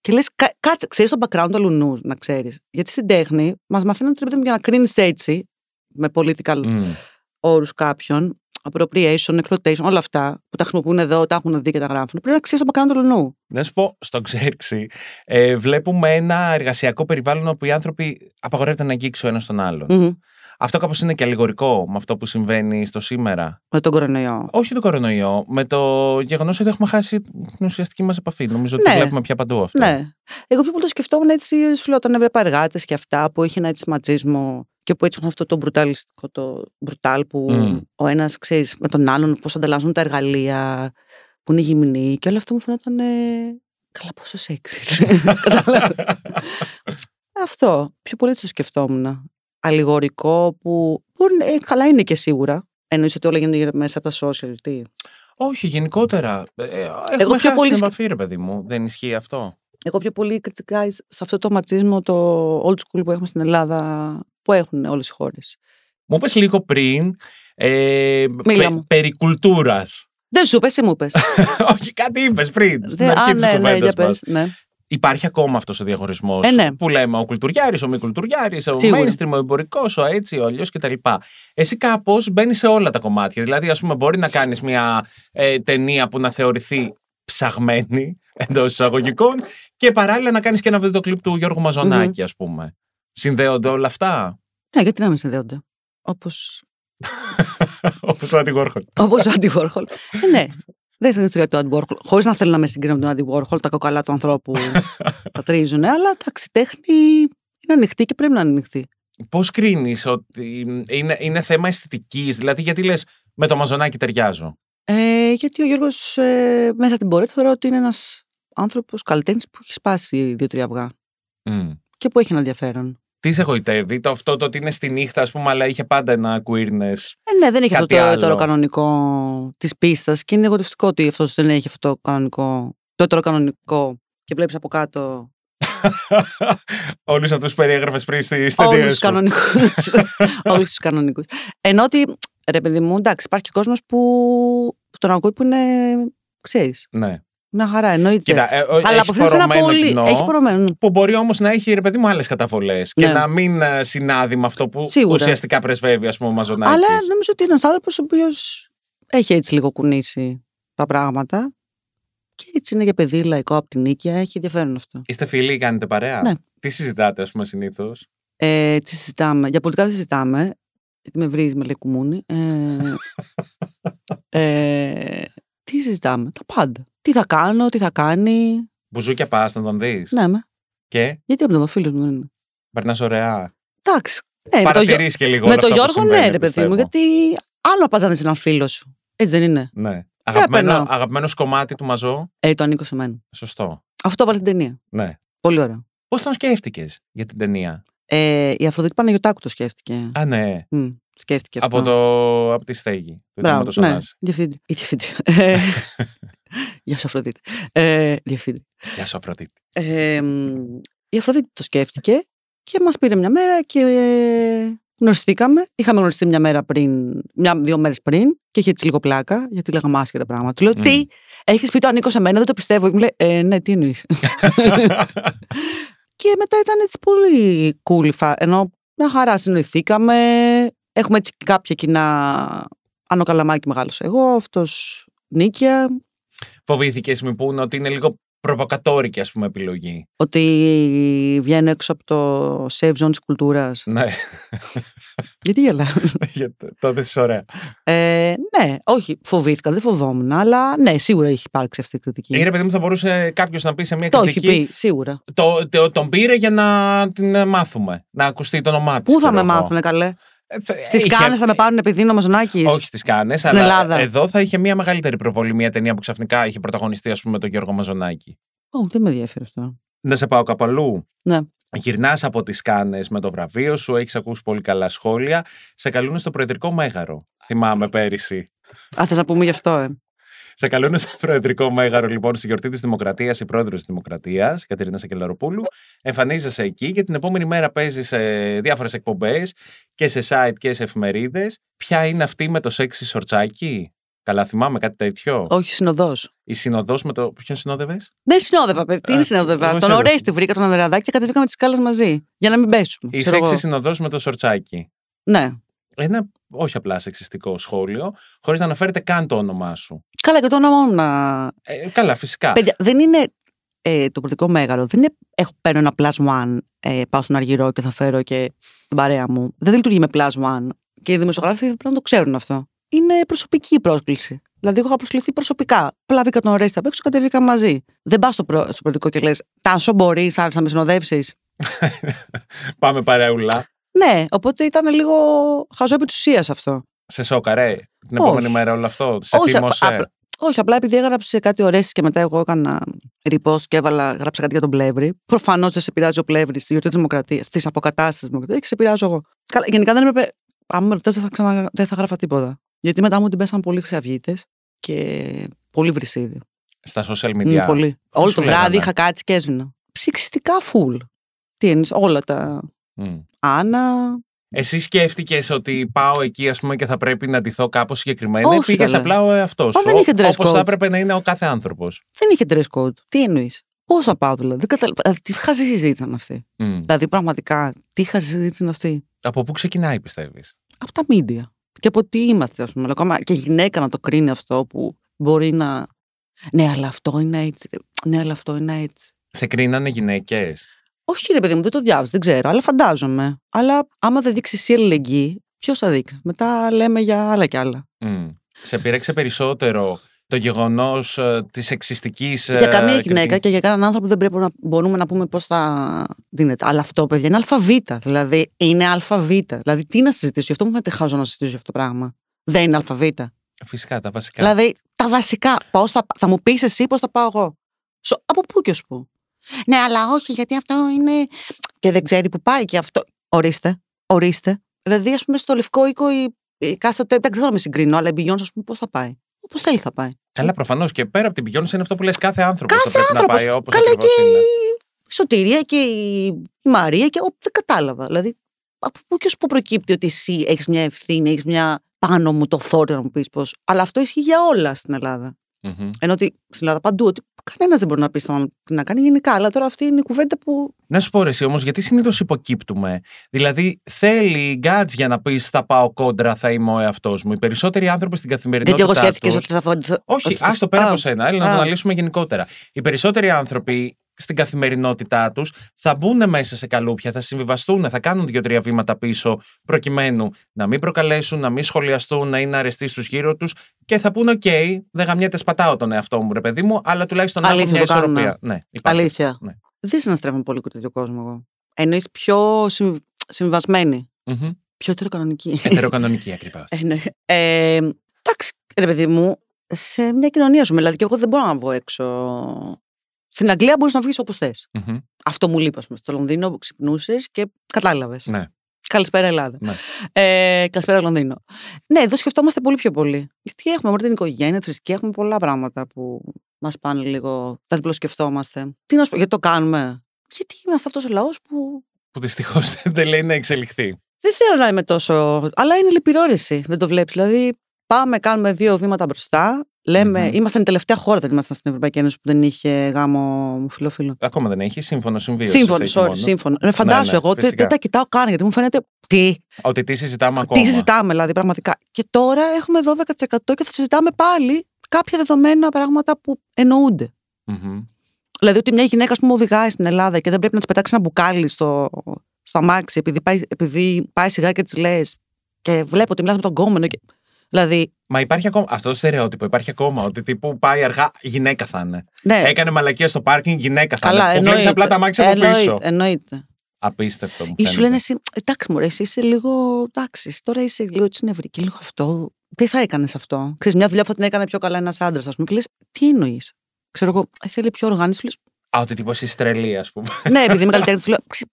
Και λες, κάτσε, ξέρεις το background του αλουνού, να ξέρεις. Γιατί στην τέχνη μας μαθαίνουν ότι ρε παιδί μου, για να κρίνεις έτσι, με political Μμ. όρους κάποιων, appropriation, exploitation, όλα αυτά που τα χρησιμοποιούν εδώ, τα έχουν δει και τα γράφουν, πρέπει να ξέρεις το background του αλουνού. Να σου πω, στο Ξέρξη, ε, βλέπουμε ένα εργασιακό περιβάλλον όπου οι άνθρωποι απαγορεύεται να αγγίξει ο ένας τον άλλον. Μμμ. Αυτό κάπως είναι και αλληγορικό με αυτό που συμβαίνει στο σήμερα. Με τον κορονοϊό. Όχι το κορονοϊό, με το γεγονός ότι έχουμε χάσει την ουσιαστική μας επαφή. Νομίζω ότι Ναι. το βλέπουμε πια παντού αυτό. Ναι. Εγώ πιο πολύ το σκεφτόμουν έτσι, σου λέω, όταν έβλεπα εργάτες και αυτά που έχει ένα έτσι ματσίσμο και που έτσι έχουν αυτό το μπρουταλιστικό, το μπρουτάλ που Μμ. ο ένας ξέρεις με τον άλλον πώς ανταλλάσσουν τα εργαλεία, που είναι γυμνοί και όλο αυτό μου φαινόταν. Καλά, πόσο σεξι. Κατάλαβες. αυτό. Πιο πολύ το σκεφτόμουν. Αλληγορικό που. Μπορεί, να- ε, καλά είναι και σίγουρα. Εννοείς ότι όλα γίνονται μέσα από τα social. Τι; Όχι, γενικότερα. Ε, ε, έχουμε πιο χάσει πολύ την σκε- επαφή, ρε παιδί μου. Δεν ισχύει αυτό; Εγώ πιο πολύ κριτικά σε αυτό το ματσίσμο, το old school που έχουμε στην Ελλάδα, που έχουν όλες οι χώρες. Μου είπες λίγο πριν ε, Μίλα μου. περί κουλτούρας. Δεν σου είπες, εσύ μου είπες. Όχι, κάτι είπες πριν. Στην Δεν- αρχή Α, της ναι, ναι, κουβέντας για μας. πες. Ναι. Υπάρχει ακόμα αυτός ο διαχωρισμός Ε, ναι. που λέμε ο κουλτουριάρης, ο μη κουλτουριάρης, ο Σίγουρα. mainstream, ο εμπορικός, ο έτσι, ο αλλιώς κτλ. Εσύ κάπως μπαίνει σε όλα τα κομμάτια. Δηλαδή, ας πούμε, μπορεί να κάνεις μια ε, ταινία που να θεωρηθεί ψαγμένη εντός εισαγωγικών και παράλληλα να κάνεις και ένα βίντεο κλιπ του Γιώργου Μαζονάκη, ας πούμε. Συνδέονται όλα αυτά; Ναι, γιατί να μην συνδέονται. Όπως, Όπως ο Αντιγόρχολ. όπως ο Andy Warhol. Ε, ναι. Δεν είναι ιστορία του Andy Warhol. Χωρίς να θέλω να με συγκρίνω με τον Andy Warhol, τα κοκαλά του ανθρώπου τα τρίζουν. Αλλά εντάξει, τέχνη είναι ανοιχτή και πρέπει να είναι ανοιχτή. Πώς κρίνεις ότι είναι, είναι θέμα αισθητικής, δηλαδή γιατί λες με το μαζονάκι ταιριάζω. Ε, γιατί ο Γιώργος ε, μέσα στην πορεία του θεωρώ ότι είναι ένας άνθρωπος καλλιτέχνης που έχει σπάσει δύο-τρία αυγά Μμ. και που έχει ένα ενδιαφέρον. Τι σε εγωιτεύει, το αυτό το ότι είναι στη νύχτα, ας πούμε, αλλά είχε πάντα ένα queerness. Ε, ναι, δεν έχει αυτό Κάτι το άλλο. ετεροκανονικό της πίστας και είναι εγωιτευτικό ότι αυτός δεν έχει αυτό το κανονικό. Το ετεροκανονικό και βλέπεις από κάτω Όλους αυτούς που περιέγραφες πριν στη όλους ταινία τους σου. κανονικούς. Όλους τους κανονικούς. Ενώ ότι ρε παιδί μου, εντάξει, υπάρχει κόσμος που, που τον ακούει που είναι. ξέρεις. Ναι. Μια χαρά, εννοείται. Κοίτα, ε, ο- Αλλά έχεις αποφύγει ένα πορωμένο πολύ. κοινό Έχεις πορωμένο. που μπορεί όμως να έχει ρε παιδί μου άλλες καταβολές και Ναι. να μην ε, συνάδει με αυτό που Σίγουρα. ουσιαστικά πρεσβεύει, ας πούμε, ο Μαζονάκης. Αλλά νομίζω ότι είναι ένας άνθρωπος ο οποίος έχει έτσι λίγο κουνήσει τα πράγματα. Και έτσι είναι για παιδί λαϊκό από την νίκαια. Έχει ενδιαφέρον αυτό. Είστε φίλοι, κάνετε παρέα; Ναι. Τι συζητάτε, ας πούμε, συνήθως; Ε, τι συζητάμε. Για πολιτικά δεν συζητάμε. Γιατί με βρίζει με λέει κουμούνι. Ε, ε, τι συζητάμε. Τα πάντα. Τι θα κάνω, τι θα κάνει. Μπουζούκια πας να τον δεις. Ναι, με. Και; Γιατί από τον φίλο μου δεν είναι. περνάς ωραία. Εντάξει. Ναι, με το, Γιώ- Παρατηρείς και λίγο με όλα το αυτά που Γιώργο, ναι, συμβαίνει, ρε παιδί πιστεύω. μου. Γιατί άλλο πα να δει έναν φίλο σου. Έτσι δεν είναι. Ναι. Αγαπημένο, περνάω. αγαπημένος κομμάτι του Μαζό. Ε, το ανήκω σε μένα. Σωστό. Αυτό βάλε την ταινία. Ναι. Πολύ ωραίο. Πώς τον σκέφτηκες για την ταινία; Ε, η Αφροδίτη Παναγιωτάκου το σκέφτηκε. Α, ναι. Μμ, σκέφτηκε αυτό. Από, το, από τη στέγη. Του Μπράβο, Ιδρύματος ναι, Ωνάση. διευθύντρια. Η διευθύντρια. Ε, Γεια σου, Αφροδίτη. Ε, διευθύντρια. Γεια σου, Αφροδίτη. Ε, μ, η Αφροδίτη το σκέφτηκε και μας πήρε μια μέρα και ε, γνωριστήκαμε. Είχαμε γνωριστεί μια μέρα πριν, μια-δύο μέρες πριν και είχε έτσι λίγο πλάκα γιατί λέγαμε άσχετα πράγματα. Του λέω, Μμ. τι, έχεις πει το ανήκω σε μένα, δεν το πιστεύω. Και μου λέει, ε, ναι, τι εννοείς. και μετά ήταν έτσι πολύ cool η φα- ενώ μια χαρά συνοηθήκαμε. Έχουμε έτσι κάποια κοινά, Άνω Καλαμάκη μεγάλος εγώ, αυτός Νίκια, Φοβήθηκε μη πούνε ότι είναι λίγο προβοκατόρικη ας πούμε επιλογή. ότι βγαίνω έξω από το safe zone της κουλτούρας. Ναι, Γιατί γελάω. γιατί τότε είσαι ωραία. Ε, ναι, όχι, φοβήθηκα, δεν φοβόμουν, αλλά ναι, σίγουρα έχει υπάρξει αυτή η κριτική. Ή ρε παιδί μου θα μπορούσε κάποιος να πει σε μια το έχει κριτική. πει, σίγουρα. Το, το- τον πήρε για να την ε, μάθουμε. Να ακουστεί το όνομά της. Πού θα με μάθουνε καλέ; Στις κάνες θα με πάρουν επειδή είναι ο Μαζονάκης. Όχι στις κάνες, αλλά Ελλάδα. εδώ θα είχε μια μεγαλύτερη προβολή μια ταινία που ξαφνικά είχε πρωταγωνιστεί, ας πούμε, με τον Γιώργο Μαζονάκη. Ω, δεν με ενδιαφέρει αυτό. Να σε πάω κάπου αλλού. Ναι. Γυρνάς από τις κάνες με το βραβείο σου, έχεις ακούσει πολύ καλά σχόλια. Σε καλούν στο Προεδρικό Μέγαρο. Θυμάμαι πέρυσι. Α, θες να πούμε γι' αυτό, ε. Σε καλούν στο Προεδρικό Μέγαρο, λοιπόν, στη γιορτή της Δημοκρατίας, η πρόεδρος της Δημοκρατίας, Κατερίνα Σακελαροπούλου. Εμφανίζεσαι εκεί και την επόμενη μέρα παίζεις σε διάφορες εκπομπές και σε site και σε εφημερίδες. Ποια είναι αυτή με το σεξι σορτσάκι; Καλά, θυμάμαι κάτι τέτοιο; Όχι, συνοδός. Η συνοδός με το. Ποιον συνόδευες; Δεν συνόδευα, παιδί. Τι Α, είναι συνόδευα; εγώ Τον ξέρω. Ορέστη βρήκα τον Ανδρεαδάκη και κατεβήκαμε τις κάλε μαζί. Για να μην πέσουμε. Η ξέρω σεξι εγώ. συνοδός με το σορτσάκι. Ναι. Ένα όχι απλά σεξιστικό σχόλιο, χωρίς να αναφέρεται καν το όνομά σου. Καλά, και το όνομά μου να. Ε, καλά, φυσικά. Παιδιά, δεν είναι ε, το πολιτικό μέγαρο. Δεν είναι. Έχω παίρνω ένα plus one ε, πάω στον Αργυρό και θα φέρω και την παρέα μου. Δεν λειτουργεί με plus one. Και οι δημοσιογράφοι πρέπει να το ξέρουν αυτό. Είναι προσωπική η πρόσκληση. Δηλαδή, εγώ είχα προσκληθεί προσωπικά. Απλά βγήκα τον Ρέστα απ' έξω, κατεβήκα μαζί. Δεν πας στο, προ... στο πολιτικό και λες: Τάσο, μπορείς, άρεσε να με συνοδεύσεις. Πάμε παρεούλα. Ναι, οπότε ήταν λίγο χαζό επί της ουσίας αυτό. Σε σόκαρε την Όχι. επόμενη μέρα όλο αυτό; Σε Όχι, θύμωσε; απλά- Όχι, απλά επειδή έγραψε κάτι ωραίο και μετά εγώ έκανα repost και έβαλα, γράψα κάτι για τον Πλεύρη. Προφανώς δεν σε πειράζει ο Πλεύρης στη γιορτή τη Δημοκρατία, τη αποκατάσταση της Δημοκρατίας και σε πειράζω εγώ. Καλά, γενικά δεν έπρεπε. Αν με ρωτάτε, δεν θα, ξανα... δεν θα γράφα τίποτα. Γιατί μετά μου την πέσαν πολύ χρυσαυγίτες και πολύ βρυσίδι. Στα social Μ, media. πολύ. Όλο σου το βράδυ λέγανε; είχα κάτσει και έσβηνα. Ψυξιστικά full. Τι εννοείς, όλα τα. Μμ. Άννα. Εσύ σκέφτηκες ότι πάω εκεί, ας πούμε, και θα πρέπει να ντυθώ κάπως συγκεκριμένα. Όχι, Πήγες καλέ. απλά ο εαυτός σου. δεν είχε dress Όπως θα code. έπρεπε να είναι ο κάθε άνθρωπος. Δεν είχε dress code. Τι εννοείς; Πώς θα πάω δηλαδή; Δεν καταλαβα- δηλαδή, Τι χαζή συζήτηση ήταν αυτή. Δηλαδή, πραγματικά, τι χαζή συζήτηση είναι αυτή; Από πού ξεκινάει, πιστεύεις; Από τα media. Και από τι είμαστε, ας πούμε. Ακόμα και γυναίκα να το κρίνει αυτό που μπορεί να. Ναι, αλλά αυτό είναι έτσι. Ναι, αλλά αυτό είναι έτσι. Σε κρίνανε γυναίκες; Όχι, ρε παιδί μου, δεν το διάβασα, δεν ξέρω, αλλά φαντάζομαι. Αλλά άμα δεν δείξεις εσύ αλληλεγγύη, ποιος θα δείξει; Μετά λέμε για άλλα κι άλλα. Σε πήρεξε περισσότερο το γεγονός της εξιστικής. για καμία γυναίκα και για κανέναν άνθρωπο δεν πρέπει να μπορούμε να πούμε πώς θα δίνεται. Αλλά αυτό, παιδιά, είναι ΑΒ. Δηλαδή, είναι ΑΒ. Δηλαδή, τι να συζητήσω, γι' αυτό μου φαίνεται χάζο να συζητήσω για αυτό το πράγμα. Δεν είναι ΑΒ. Φυσικά, τα βασικά. Δηλαδή, τα βασικά. Πώς θα, θα μου πεις εσύ πώς θα πάω εγώ. Σο- από πού και ως πού. Ναι, αλλά όχι, γιατί αυτό είναι. Και δεν ξέρει που πάει και αυτό. Ορίστε. Ορίστε. Δηλαδή, ας πούμε, στο λευκό οίκο η, η κάστοτε. Δεν θέλω να με συγκρίνω, αλλά η Beyoncé, ας πούμε, πώς θα πάει; Όπως θέλει θα πάει. Καλά, προφανώς και πέρα από την πηγιόνιση είναι αυτό που λες κάθε άνθρωπος. Θα Κάθε πρέπει να άνθρωπος. πάει όπως Καλά ακριβώς και είναι. η Σωτηρία και η, η Μαρία και ο, δεν κατάλαβα. Δηλαδή, από πού και ως πού προκύπτει ότι εσύ έχεις μια ευθύνη, έχεις μια πάνω μου το θόρυβο να μου πεις πώ. Αλλά αυτό ισχύει για όλα στην Ελλάδα. Μμμ. Ενώ ότι στην Ελλάδα παντού, ότι κανένας δεν μπορεί να πει στον άλλον τι να κάνει γενικά. Αλλά τώρα αυτή είναι η κουβέντα που. Να σου πω ρε εσύ όμως, γιατί συνήθως υποκύπτουμε. Δηλαδή, θέλει γκάτς για να πει θα πάω κόντρα, θα είμαι ο εαυτός μου. Οι περισσότεροι άνθρωποι στην Γιατί καθημερινότητα. εγώ σκέφτηκες τους- ότι διαφωνήσω. Όχι, άστο πέρα από σένα. Έλα να το Α. αναλύσουμε γενικότερα. Οι περισσότεροι άνθρωποι στην καθημερινότητά τους θα μπουν μέσα σε καλούπια, θα συμβιβαστούν, θα κάνουν δύο-τρία βήματα πίσω, προκειμένου να μην προκαλέσουν, να μην σχολιαστούν, να είναι αρεστοί στους γύρω τους και θα πούνε: Οκ, δεν γαμιέται, σπατάω τον εαυτό μου, ρε παιδί μου, αλλά τουλάχιστον να έχω Αλήθεια, μια το κάνουμε. ισορροπία. Ναι, υπάρχει. Αλήθεια. Ναι. Δεν συναστρέφω πολύ με τέτοιο κόσμο εγώ. Εννοείς πιο συμ- συμβιβασμένη. Μμμ. Πιο τεροκανονική. Ετεροκανονική ακριβώς. Ε, ναι. Ε, εντάξει, ρε παιδί μου, σε μια κοινωνία ζούμε. Δηλαδή, και εγώ δεν μπορώ να βγω έξω. Στην Αγγλία μπορείς να βγεις όπως θες. Αυτό μου λείπει, ας πούμε. Στο Λονδίνο ξυπνούσες και κατάλαβες. Ναι. Καλησπέρα, Ελλάδα. Ναι. Ε, καλησπέρα, Λονδίνο. Ναι, εδώ σκεφτόμαστε πολύ πιο πολύ. Γιατί έχουμε μόνο την οικογένεια, θρησκεία, έχουμε πολλά πράγματα που μας πάνε λίγο. Τα διπλοσκεφτόμαστε. Τι να σου πω, γιατί το κάνουμε; Γιατί είμαστε αυτός ο λαός που Που δυστυχώς δεν λέει να εξελιχθεί. δεν θέλω να είμαι τόσο. Αλλά είναι λυπηρόρεση. Δεν το βλέπεις. Δηλαδή, πάμε, κάνουμε δύο βήματα μπροστά. Λέμε, Μμμ. ήμασταν η τελευταία χώρα, δεν ήμασταν στην Ευρωπαϊκή Ένωση που δεν είχε γάμο φιλοφίλο. Ακόμα δεν έχει σύμφωνο συμβίωση. Σύμφωνο, έχει sorry, μόνο. σύμφωνο. Ε, φαντάσου, ναι, εγώ δεν, φυσικά. δεν τα κοιτάω καν γιατί μου φαίνεται. Τι, Ότι τι συζητάμε ακόμα. τι συζητάμε, δηλαδή, πραγματικά. Και τώρα έχουμε 12% και θα συζητάμε πάλι κάποια δεδομένα πράγματα που εννοούνται. Μμμ. Δηλαδή, ότι μια γυναίκα, ας πούμε, οδηγάει στην Ελλάδα και δεν πρέπει να της πετάξει ένα μπουκάλι στο, στο αμάξι επειδή πάει, επειδή πάει σιγά και της λες και βλέπω ότι μιλάς με τον κόμενο. Και... Δηλαδή, Μα υπάρχει ακόμα. Αυτό το στερεότυπο υπάρχει ακόμα. Ότι τύπου πάει αργά, γυναίκα θα είναι. ναι, Έκανε μαλακία στο πάρκινγκ, γυναίκα θα καλά, είναι. Που βλέπεις εννοείται. απλά τα μάξια από εννοείται, πίσω. εννοείται. Απίστευτο μου Ή σου φαίνεται. λένε εσύ, εντάξει, μωρέ, εσύ είσαι λίγο. Εντάξει, τώρα είσαι λίγο έτσι νευρική, λίγο αυτό. Τι θα έκανες αυτό; Ξέρεις, μια δουλειά που θα την έκανε πιο καλά ένας άντρας, ας πούμε. Και λες, τι εννοείς; Ξέρω εγώ, «Ε, θέλει πιο οργάνωση. Λες, Α, ότι τύπος είσαι τρελή, ας πούμε. ναι, επειδή είμαι καλλιτέχνη, του λέω. «Ξε-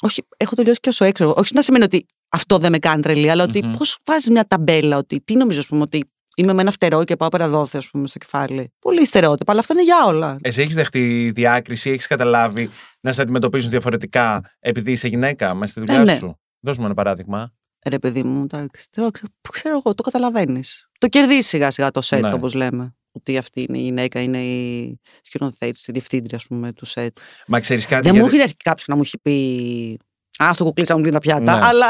Όχι, έχω τελειώσει και όσο έξω. εγώ». Όχι να σημαίνει ότι αυτό δεν με κάνει τρελή, αλλά ότι Μμμ. πώς βάζεις μια ταμπέλα, ότι τι νομίζω, ας πούμε, ότι είμαι με ένα φτερό και πάω πέρα δόθε, ας πούμε, στο κεφάλι. Πολύ στερεότυπα, αλλά αυτό είναι για όλα. Εσύ έχεις δεχτεί διάκριση, έχεις καταλάβει να σε αντιμετωπίζουν διαφορετικά επειδή είσαι γυναίκα μέσα στη δουλειά Ε, ναι. σου; Δώσ' μου ένα παράδειγμα. Ρε παιδί μου, εντάξει. Ξέρω, ξέρω εγώ, το καταλαβαίνεις. Το κερδίζεις σιγά σιγά το σετ, Ναι. όπως λέμε. Ότι αυτή είναι η γυναίκα, είναι η σκηνοθέτη, η διευθύντρια, ας πούμε, του σετ. Μα ξέρεις κάτι. Δεν μου γιατί- έχει έρθει κάποιος να μου έχει πει Α, στο κουκλίτσα μου πλύνει τα πιάτα. Ναι. Αλλά.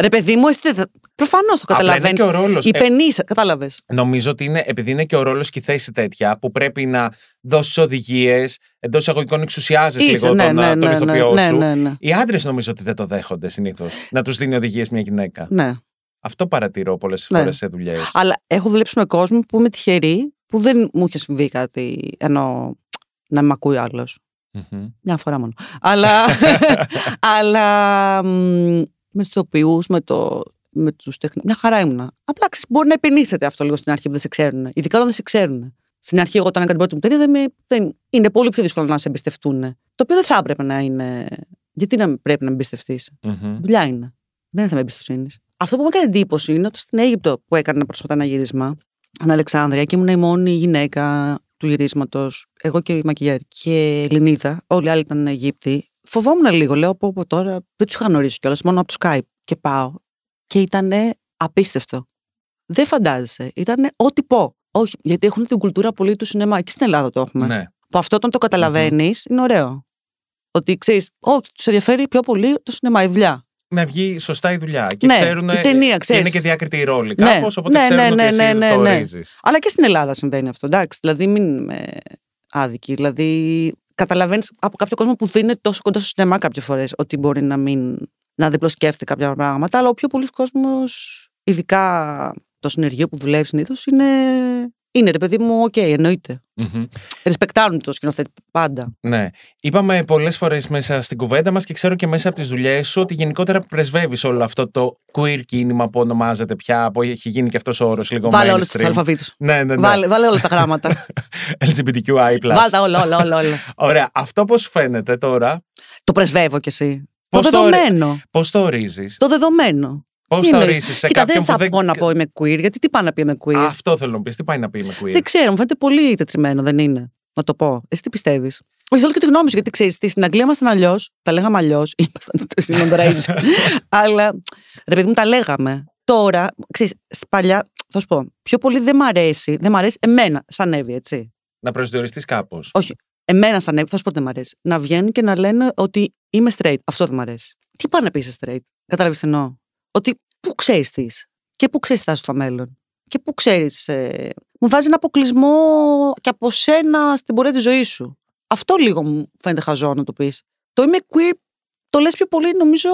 Ρε παιδί μου, εσύ Προφανώς το Απλά είναι καταλαβαίνεις. και ο ρόλος. Η Ε, πενίσα, κατάλαβες. Νομίζω ότι είναι, επειδή είναι και ο ρόλος και η θέση τέτοια, που πρέπει να δώσεις οδηγίες, εντός εισαγωγικών εξουσιάζει λίγο ναι, τον, ναι, τον ναι, ηθοποιό ναι, σου. ναι, ναι. Οι άντρες νομίζω ότι δεν το δέχονται συνήθως. Να τους δίνει οδηγίες μια γυναίκα. ναι. Αυτό παρατηρώ πολλές Ναι. φορές σε δουλειές. Αλλά έχω δουλέψει με κόσμο που είμαι τυχερή που δεν μου είχε συμβεί κάτι ενώ να με ακούει άλλος. Μια φορά μόνο. αλλά αλλά μ, με τους ηθοποιούς, με, το, με τους τεχνικού. Μια χαρά ήμουνα. Απλά ξέρεις, μπορεί να επενήσετε αυτό λίγο στην αρχή που δεν σε ξέρουν. Ειδικά όταν δεν σε ξέρουν. Στην αρχή, εγώ όταν έκανα την πρώτη μου ταινία, δεν, με- δεν, είναι πολύ πιο δύσκολο να σε εμπιστευτούν. Το οποίο δεν θα έπρεπε να είναι. Γιατί να πρέπει να με εμπιστευτεί. Δουλειά είναι. Δεν είναι θέμα εμπιστοσύνη. Αυτό που μου έκανε εντύπωση είναι ότι στην Αίγυπτο που έκανα πρόσφατα ένα γύρισμα, στην Αλεξάνδρεια και ήμουν η μόνη γυναίκα του γυρίσματος, εγώ και η Μακιγιάρ και η Ελληνίδα, όλοι οι άλλοι ήταν Αιγύπτιοι. Φοβόμουν λίγο, λέω από, από τώρα, δεν τους είχα γνωρίσει κιόλας, μόνο από το Skype. Και πάω. Και ήταν απίστευτο. Δεν φαντάζεσαι. Ήταν ό,τι πω. Όχι, γιατί έχουν την κουλτούρα πολύ του σινεμά. Και στην Ελλάδα το έχουμε. Ναι. Που αυτό όταν το καταλαβαίνεις είναι ωραίο. Ότι ξέρεις, όχι, τους ενδιαφέρει πιο πολύ το σινεμά, η δουλειά. Να βγει σωστά η δουλειά. Και Ναι, ξέρουν. η ταινία, και ξέρεις. Είναι και διακριτοί οι ρόλοι Ναι, κάπως, οπότε ναι, ξέρουν ναι, ότι ναι, εσύ ναι, ναι, το ναι. ορίζεις. Αλλά και στην Ελλάδα συμβαίνει αυτό, εντάξει. Δηλαδή, μην είμαι άδικη. Δηλαδή, καταλαβαίνεις από κάποιο κόσμο που δεν είναι τόσο κοντά στο σινεμά κάποιες φορές ότι μπορεί να μην. να διπλοσκέφτεται κάποια πράγματα. Αλλά ο πιο πολλή κόσμος, ειδικά το συνεργείο που δουλεύει συνήθως, είναι. Είναι ρε παιδί μου, οκ, εννοείται. Μμμ. Ρεσπεκτάρουν το σκηνοθέτη πάντα. Ναι. Είπαμε πολλές φορές μέσα στην κουβέντα μας και ξέρω και μέσα από τις δουλειές σου ότι γενικότερα πρεσβεύεις όλο αυτό το queer κίνημα που ονομάζεται πια, που έχει γίνει και αυτός ο όρος λίγο Βάλε όλους τους mainstream. αλφαβήτους. Ναι, ναι, ναι. Βάλε, βάλε όλα τα γράμματα. LGBTQI. Βάλε τα όλα, όλα, όλα, όλα. Ωραία. Αυτό πώς φαίνεται τώρα, το πρεσβεύω κι εσύ. Πώς το το ορι- δεδομένο. πώς το ορίζεις, Το δεδομένο. Πώς Τι το εννοείς; ορίζει σε Κοίτα, κάποιον δεν θα που δεν. πω να πω είμαι queer, γιατί τι πάει να πει είμαι queer; Αυτό θέλω να πεις. Τι πάει να πει με queer; Δεν ξέρω, μου φαίνεται πολύ τετριμένο, δεν είναι. Να το πω. Εσύ τι πιστεύεις; Όχι, θέλω και τη γνώμη σου, γιατί ξέρεις, στην Αγγλία ήμασταν αλλιώς. Τα λέγαμε αλλιώς. Ήμασταν. Συγγνώμη τώρα, είσαι. Αλλά ρε παιδί μου, τα λέγαμε. Τώρα, ξέρεις, παλιά, θα σου πω, πιο πολύ δεν μ' αρέσει. Δεν μ' αρέσει εμένα, σαν Εύη, έτσι. Να προσδιοριστείς κάπως. Όχι. Εμένα σαν Εύη, θα σου πω τι δεν μ' αρέσει. Να βγαίνουν και να λένε ότι είμαι straight. Αυτό δεν μ' αρέσει. Τι πάνε να πει είσαι straight; Κατάλαβες τι εννοώ; Ότι πού ξέρεις τι είσαι και πού ξέρεις τι θα είσαι στο μέλλον. Και πού ξέρεις. Ε, μου βάζει ένα αποκλεισμό και από σένα στην πορεία της ζωής σου. Αυτό λίγο μου φαίνεται χαζό να το πεις. Το είμαι queer το λες πιο πολύ, νομίζω,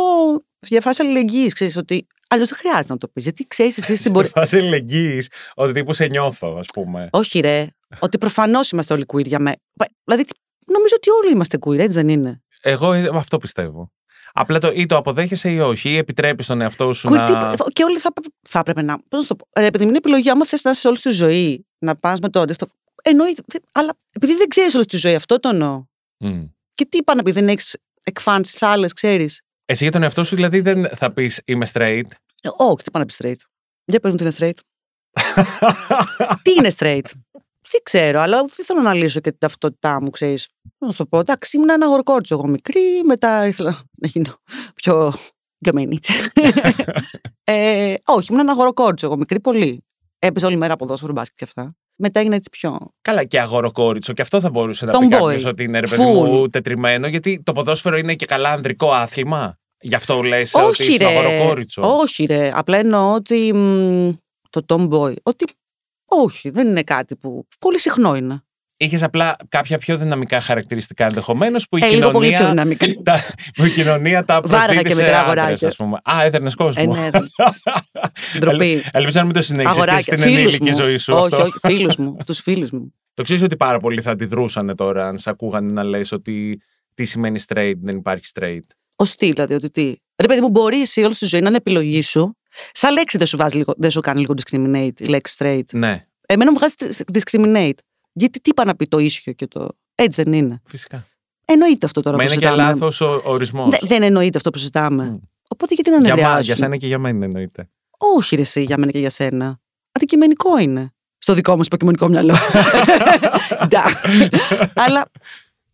για φάση αλληλεγγύης. Ξέρεις ότι αλλιώς δεν χρειάζεται να το πεις. Γιατί ξέρεις εσύ στην πορεία. Σε φάση ελεγγύη, ότι τύπου σε νιώθω, ας πούμε. Όχι, ρε. Ότι προφανώς είμαστε όλοι queer για μένα. Δηλαδή, νομίζω ότι όλοι είμαστε queer, έτσι δεν είναι; Εγώ ε, αυτό πιστεύω. Απλά το ή το αποδέχεσαι ή όχι, ή επιτρέπεις τον εαυτό σου Queer να. τι- και όλοι θα, θα έπρεπε να. Πώς να το πω. Ρε, επειδή είναι επιλογή, άμα θες να είσαι όλη τη ζωή, να πας με το αντίθετο. Εννοείται. δε- Αλλά επειδή δεν ξέρεις όλη τη ζωή, αυτό το εννοώ. Μμ. Και τι είπα να πει, δεν έχεις εκφάνσεις άλλες, ξέρεις. Εσύ για τον εαυτό σου δηλαδή δεν θα πεις είμαι straight. Ε, όχι, τι πάνε να πει straight. Για πες μου τι είναι straight. τι είναι straight; Δεν ξέρω, αλλά δεν θέλω να λύσω και την ταυτότητά μου, ξέρεις. Να σου το πω. Εντάξει, ήμουν ένα αγορκότσο εγώ μικρή, μετά ήθελα να γίνω πιο γκαμενίτσα. ε, όχι, ήμουν ένα αγορκότσο εγώ μικρή πολύ. Έπαιζα όλη μέρα ποδόσφαιρο μπάσκετ και αυτά. Μετά έγινα έτσι πιο. Καλά, και αγοροκόριτσο. Και αυτό θα μπορούσε να Tomboy. πει κάποιος ότι είναι ρε παιδί Full. μου τετριμένο, γιατί το ποδόσφαιρο είναι και καλά ανδρικό άθλημα. Γι' αυτό λες ότι όχι, είσαι ρε. αγοροκόριτσο. Όχι, ρε. Απλά εννοώ ότι. μ, το tomboy. Ότι. Όχι, δεν είναι κάτι που. Πολύ συχνό είναι. Είχες απλά κάποια πιο δυναμικά χαρακτηριστικά ενδεχομένως που η Ε, λίγο πολύ πιο κοινωνία. δυναμικά. τα, που η κοινωνία τα Βάραγα προσδίδει και σε μικρά άντρες, αγοράκια. ας πούμε. Α, έδερνες κόσμο. Ε, ναι, δεν- Ντροπή. Ελπίζω να μην το συνέχισε και Αγοράκια. στην Φίλους ενήλικη μου. ζωή σου όχι, αυτό. όχι, φίλους μου. Τους φίλους μου. Το ξέρεις ότι πάρα πολλοί θα αντιδρούσαν τώρα αν σε ακούγανε να λες ότι τι σημαίνει straight, δεν υπάρχει straight; Ω τι, δηλαδή, ότι τι. Ρε παιδί μου, μπορείς εσύ όλη τη ζωή να είναι επιλογή σου. Σαν λέξη δεν σου, βάζει λίγο, δεν σου κάνει λίγο discriminate η λέξη straight. Ναι, Εμένα μου βγάζει discriminate. Γιατί τι είπα να πει το ίσιο και το. Έτσι δεν είναι. φυσικά. Εννοείται αυτό τώρα Μα που είναι και συζητάμε. λάθος ο ορισμός. Δε- δεν εννοείται αυτό που συζητάμε. Μμ. Οπότε γιατί να Για, μα, νευριάσουν. για σένα και για μένα εννοείται. Όχι, ρε, εσύ, για μένα και για σένα. Αντικειμενικό είναι. Στο δικό μου υποκειμενικό μυαλό. Ντα. Αλλά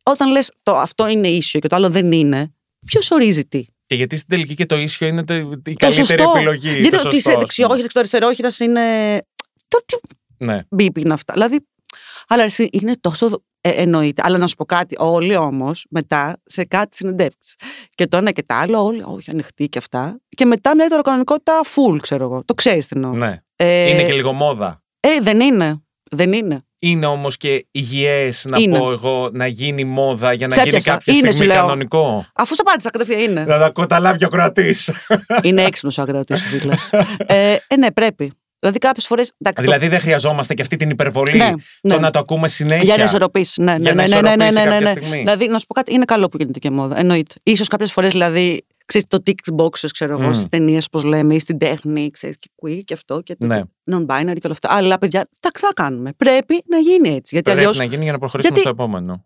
όταν λες το αυτό είναι ίσιο και το άλλο δεν είναι, ποιος ορίζει τι; Και γιατί στην τελική και το ίσιο είναι το- η Το καλύτερη σωστό. επιλογή. Γιατί το ότι είσαι σωστό, ας δεξιό, πούμε. όχι δεξιό-αριστερόχειρα είναι. Το τι Ναι. μπίπ είναι αυτά. Δηλαδή. Αλλά εσύ είναι τόσο Ε, εννοείται. Αλλά να σου πω κάτι. Όλοι όμως μετά σε κάτι συνεντεύξεις. Και το ένα και το άλλο, όλοι, όχι ανοιχτοί και αυτά. Και μετά μια ετεροκανονικότητα full, ξέρω εγώ. Το ξέρεις τι εννοώ. Ναι. Ε, Είναι και λίγο μόδα. Ε, δεν είναι. Δεν είναι. Είναι όμως και υγιές να Είναι. πω εγώ να γίνει μόδα για να Σε γίνει έπιασα. κάποια Είναι, στιγμή σου λέω. κανονικό. Αφού στο πάτησα κατευθείαν είναι. Να τα καταλάβει ο κρατής. είναι έξυπνος ο ακρατή σου, φίλε. ε, ε, ναι, πρέπει. Δηλαδή κάποιες φορές. δηλαδή δεν χρειαζόμαστε και αυτή την υπερβολή. Ναι, ναι. Το να το ακούμε συνέχεια. Για να ισορροπήσεις. Ναι, Για ναι, να ναι, ναι, ναι, ισορροπήσει ναι, ναι, κάποια ναι. στιγμή. Δηλαδή, να σου πω κάτι, είναι καλό που γίνεται και μόδα. Εννοείται. σω κάποιες φορές, δηλαδή, ξέρεις, το tick boxes, ξέρω εγώ, Μμ. στις ταινίες, όπως λέμε, ή στην τέχνη, ξέρεις, και queer και αυτό και το Ναι. non-binary και όλα αυτά. Αλλά, παιδιά, τα θα κάνουμε. Πρέπει να γίνει έτσι. Γιατί Πρέπει αλλιώς. να γίνει για να προχωρήσουμε Γιατί- στο επόμενο.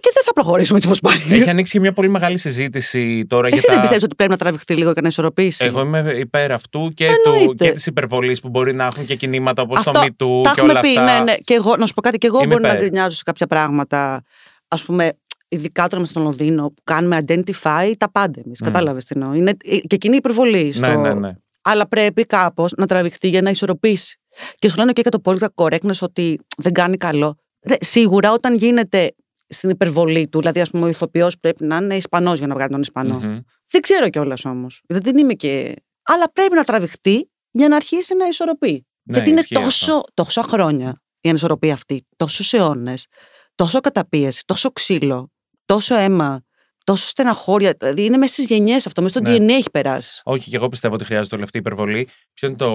Και δεν θα προχωρήσουμε έτσι όπως πάει. Έχει ανοίξει και μια πολύ μεγάλη συζήτηση τώρα Εσύ για δεν τα. πιστεύεις ότι πρέπει να τραβηχτεί λίγο και να ισορροπήσει; Εγώ είμαι υπέρ αυτού και, του, Εννοείται. και της υπερβολής που μπορεί να έχουν και κινήματα όπως το Αυτό Me Too Τα και έχουμε όλα πει, αυτά. ναι, ναι. Και εγώ, να σου πω κάτι, και εγώ Είμαι μπορεί να υπέρ. γκρινιάζω σε κάποια πράγματα. Α πούμε, ειδικά τώρα με στο Λονδίνο, που κάνουμε identify τα πάντα εμείς. Μμ. Κατάλαβες τι εννοώ. Είναι, ε, και εκείνη η υπερβολή. Στο... Ναι, ναι, ναι. Αλλά πρέπει κάπως να τραβηχτεί για να ισορροπήσει. Και σου λένε και για το political correctness ότι δεν κάνει καλό. Ρε, σίγουρα όταν γίνεται στην υπερβολή του, δηλαδή, ας πούμε, ο ηθοποιός πρέπει να είναι Ισπανός για να βγάλει τον Ισπανό. Μμμ. Δεν ξέρω κιόλας όμως. Δεν την είμαι και. Αλλά πρέπει να τραβηχτεί για να αρχίσει να ισορροπεί. Ναι, Γιατί είναι ισχύει αυτό. τόσο, τόσα χρόνια η ανισορροπία αυτή, τόσους αιώνες, τόσο καταπίεση, τόσο ξύλο, τόσο αίμα, τόσο στεναχώρια. Δηλαδή είναι μέσα στις γενιές αυτό, μέσα στο Ναι. DNA έχει περάσει. Όχι, και εγώ πιστεύω ότι χρειάζεται όλη αυτή η υπερβολή. Ποιο είναι το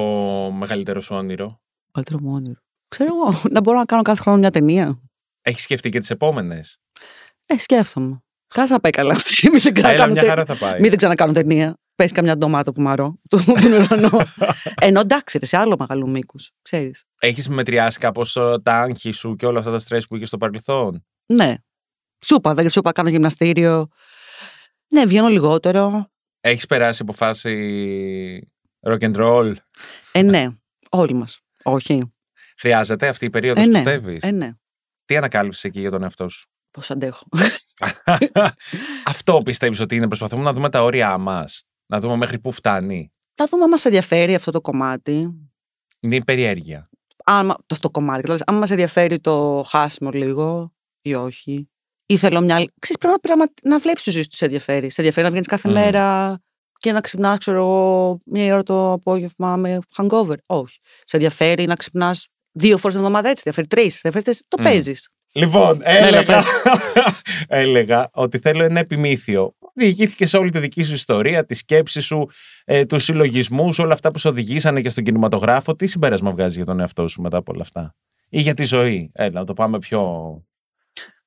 μεγαλύτερο σου όνειρο; Καλύτερο μου όνειρο. Ξέρω εγώ, να μπορώ να κάνω κάθε χρόνο μια ταινία. Έχεις σκεφτεί και τις επόμενες; Ε, σκέφτομαι. Κάθε θα πάει καλά αυτή. Μην δεν Έλα, ξανακάνω μια τε- χαρά θα πάει. Μην δεν ξανακάνω ταινία. Πες καμιά ντομάτα που μαρώ του του ουρανού. Ενώ εντάξει, ρε, σε άλλο μεγάλο μήκος. Ξέρεις. Έχεις μετριάσει κάπως τα άγχη σου και όλα αυτά τα στρε που είχες στο παρελθόν; Ναι. Σούπα, δεν σούπα, κάνω γυμναστήριο. Ναι, βγαίνω λιγότερο. Έχεις περάσει από φάση rock and roll; Ε, ναι. Όλοι μας. Όχι. Χρειάζεται αυτή η περίοδος, Ε, ναι. πιστεύεις; Ε, ναι. Τι ανακάλυψες εκεί για τον εαυτό σου; Πώς αντέχω. Αυτό πιστεύεις ότι είναι. Προσπαθούμε να δούμε τα όρια μας. Να δούμε μέχρι πού φτάνει. Να δούμε αν μας ενδιαφέρει αυτό το κομμάτι. Είναι η περιέργεια. Αν, το αυτό το κομμάτι. Δηλαδή, αν μας ενδιαφέρει το χάσιμο λίγο ή όχι. Ή θέλω μια. άλλη- Ξέρεις, πρέπει να, πραγμα- να βλέπεις τη ζωή σου τι σε ενδιαφέρει. Σε ενδιαφέρει να βγαίνεις κάθε Μμ. μέρα και να ξυπνάς, ξέρω εγώ, μία ώρα το απόγευμα με hangover. Όχι. Σε ενδιαφέρει να ξυπνάς δύο φορές την εβδομάδα έτσι. Σε ενδιαφέρει τρεις. Σε ενδιαφέρει τέσσερις. Το Μμ. παίζεις. Λοιπόν, Έλα, έλεγα, πες. έλεγα ότι θέλω ένα επιμήθειο. Διηγήθηκε σε όλη τη δική σου ιστορία, τη σκέψη σου, ε, τους συλλογισμούς, όλα αυτά που σε οδηγήσανε και στον κινηματογράφο. Τι συμπέρασμα βγάζει για τον εαυτό σου μετά από όλα αυτά; Ή για τη ζωή; Έλα, να το πάμε πιο.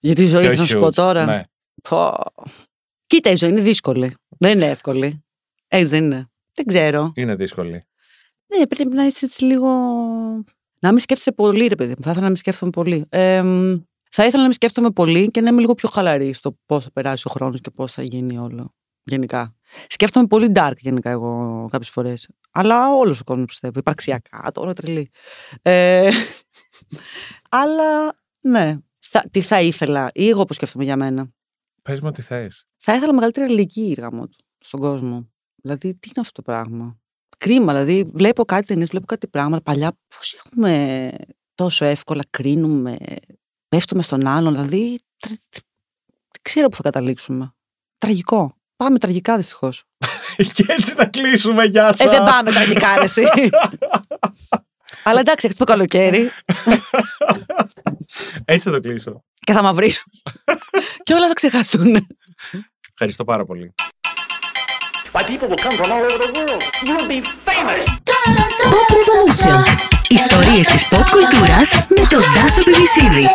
Γιατί η ζωή, πιο θα σου πω huge. τώρα. Ναι. Πω. Κοίτα, η ζωή είναι δύσκολη. Δεν είναι εύκολη. Έτσι δεν είναι. Δεν ξέρω. Είναι δύσκολη. Ναι, πρέπει να είσαι έτσι λίγο. Να μην σκέφτεσαι πολύ, ρε παιδί μου. Θα ήθελα να μην σκέφτομαι πολύ. Ε, μ, θα ήθελα να μην σκέφτομαι πολύ και να είμαι λίγο πιο χαλαρή στο πώς θα περάσει ο χρόνος και πώς θα γίνει όλο. Γενικά. Σκέφτομαι πολύ dark γενικά εγώ κάποιες φορές. Αλλά όλος ο κόσμος πιστεύω. Υπαρξιακά, τώρα τρελή. Ε, αλλά ναι. Θα, τι θα ήθελα, ή εγώ πώ σκέφτομαι για μένα. Πες μου ό,τι θες. Θα ήθελα μεγαλύτερη αλληλεγγύη γάμο του στον κόσμο. Δηλαδή, τι είναι αυτό το πράγμα; Κρίμα, δηλαδή, βλέπω κάτι ταινίες, βλέπω κάτι πράγματα. Παλιά, πώς έχουμε τόσο εύκολα κρίνουμε, πέφτουμε στον άλλον. Δηλαδή, τρα- δεν ξέρω πού θα καταλήξουμε. Τραγικό. Πάμε τραγικά δυστυχώς. και έτσι θα κλείσουμε. Γεια σας. Ε, δεν πάμε τραγικά, ρε, εσύ. Αλλά εντάξει, αυτό το καλοκαίρι Έτσι θα το κλείσω. και θα μαυρίσουν. και όλα θα ξεχαστούν. Ευχαριστώ πάρα πολύ. Why, people will come from all over the world. You'll be famous. Pop Revolution. Ιστορίες της pop κουλτούρας με τον Τάσο Πιβισίδη.